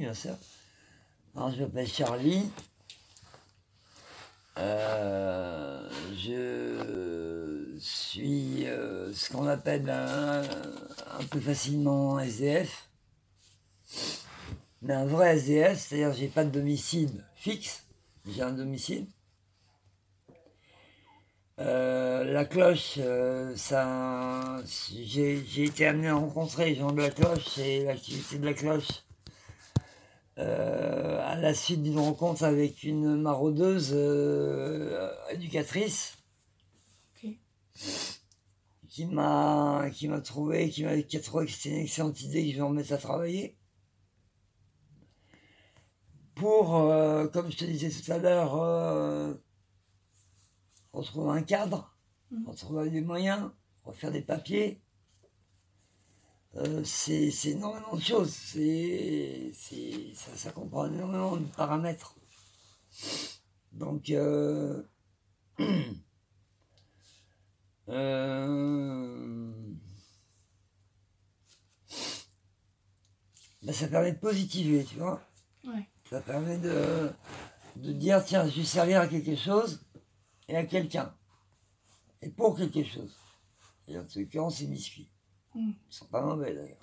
bien sûr. Je m'appelle Charlie. Euh, je suis euh, ce qu'on appelle un, peu facilement SDF. Mais un vrai SDF, c'est-à-dire j'ai pas de domicile fixe, j'ai un domicile. Euh, la cloche, ça, j'ai été amené à rencontrer les gens de la cloche, c'est l'activité de la cloche. Euh, à la suite d'une rencontre avec une maraudeuse euh, éducatrice qui m'a qui m'a trouvé, qui m'a qui a trouvé que c'était une excellente idée que je vais en mettre à travailler. Pour, euh, comme je te disais tout à l'heure, retrouver un cadre, Mhm. retrouver des moyens, refaire des papiers. Euh, c'est c'est énormément de choses. C'est c'est- ça, ça comprend énormément de paramètres. Donc, euh, euh, ben, ça permet de positiver, tu vois. Ouais. Ça permet de, de dire, tiens, je vais servir à quelque chose et à quelqu'un. Et pour quelque chose. Et en tout cas, うん、その上だよ。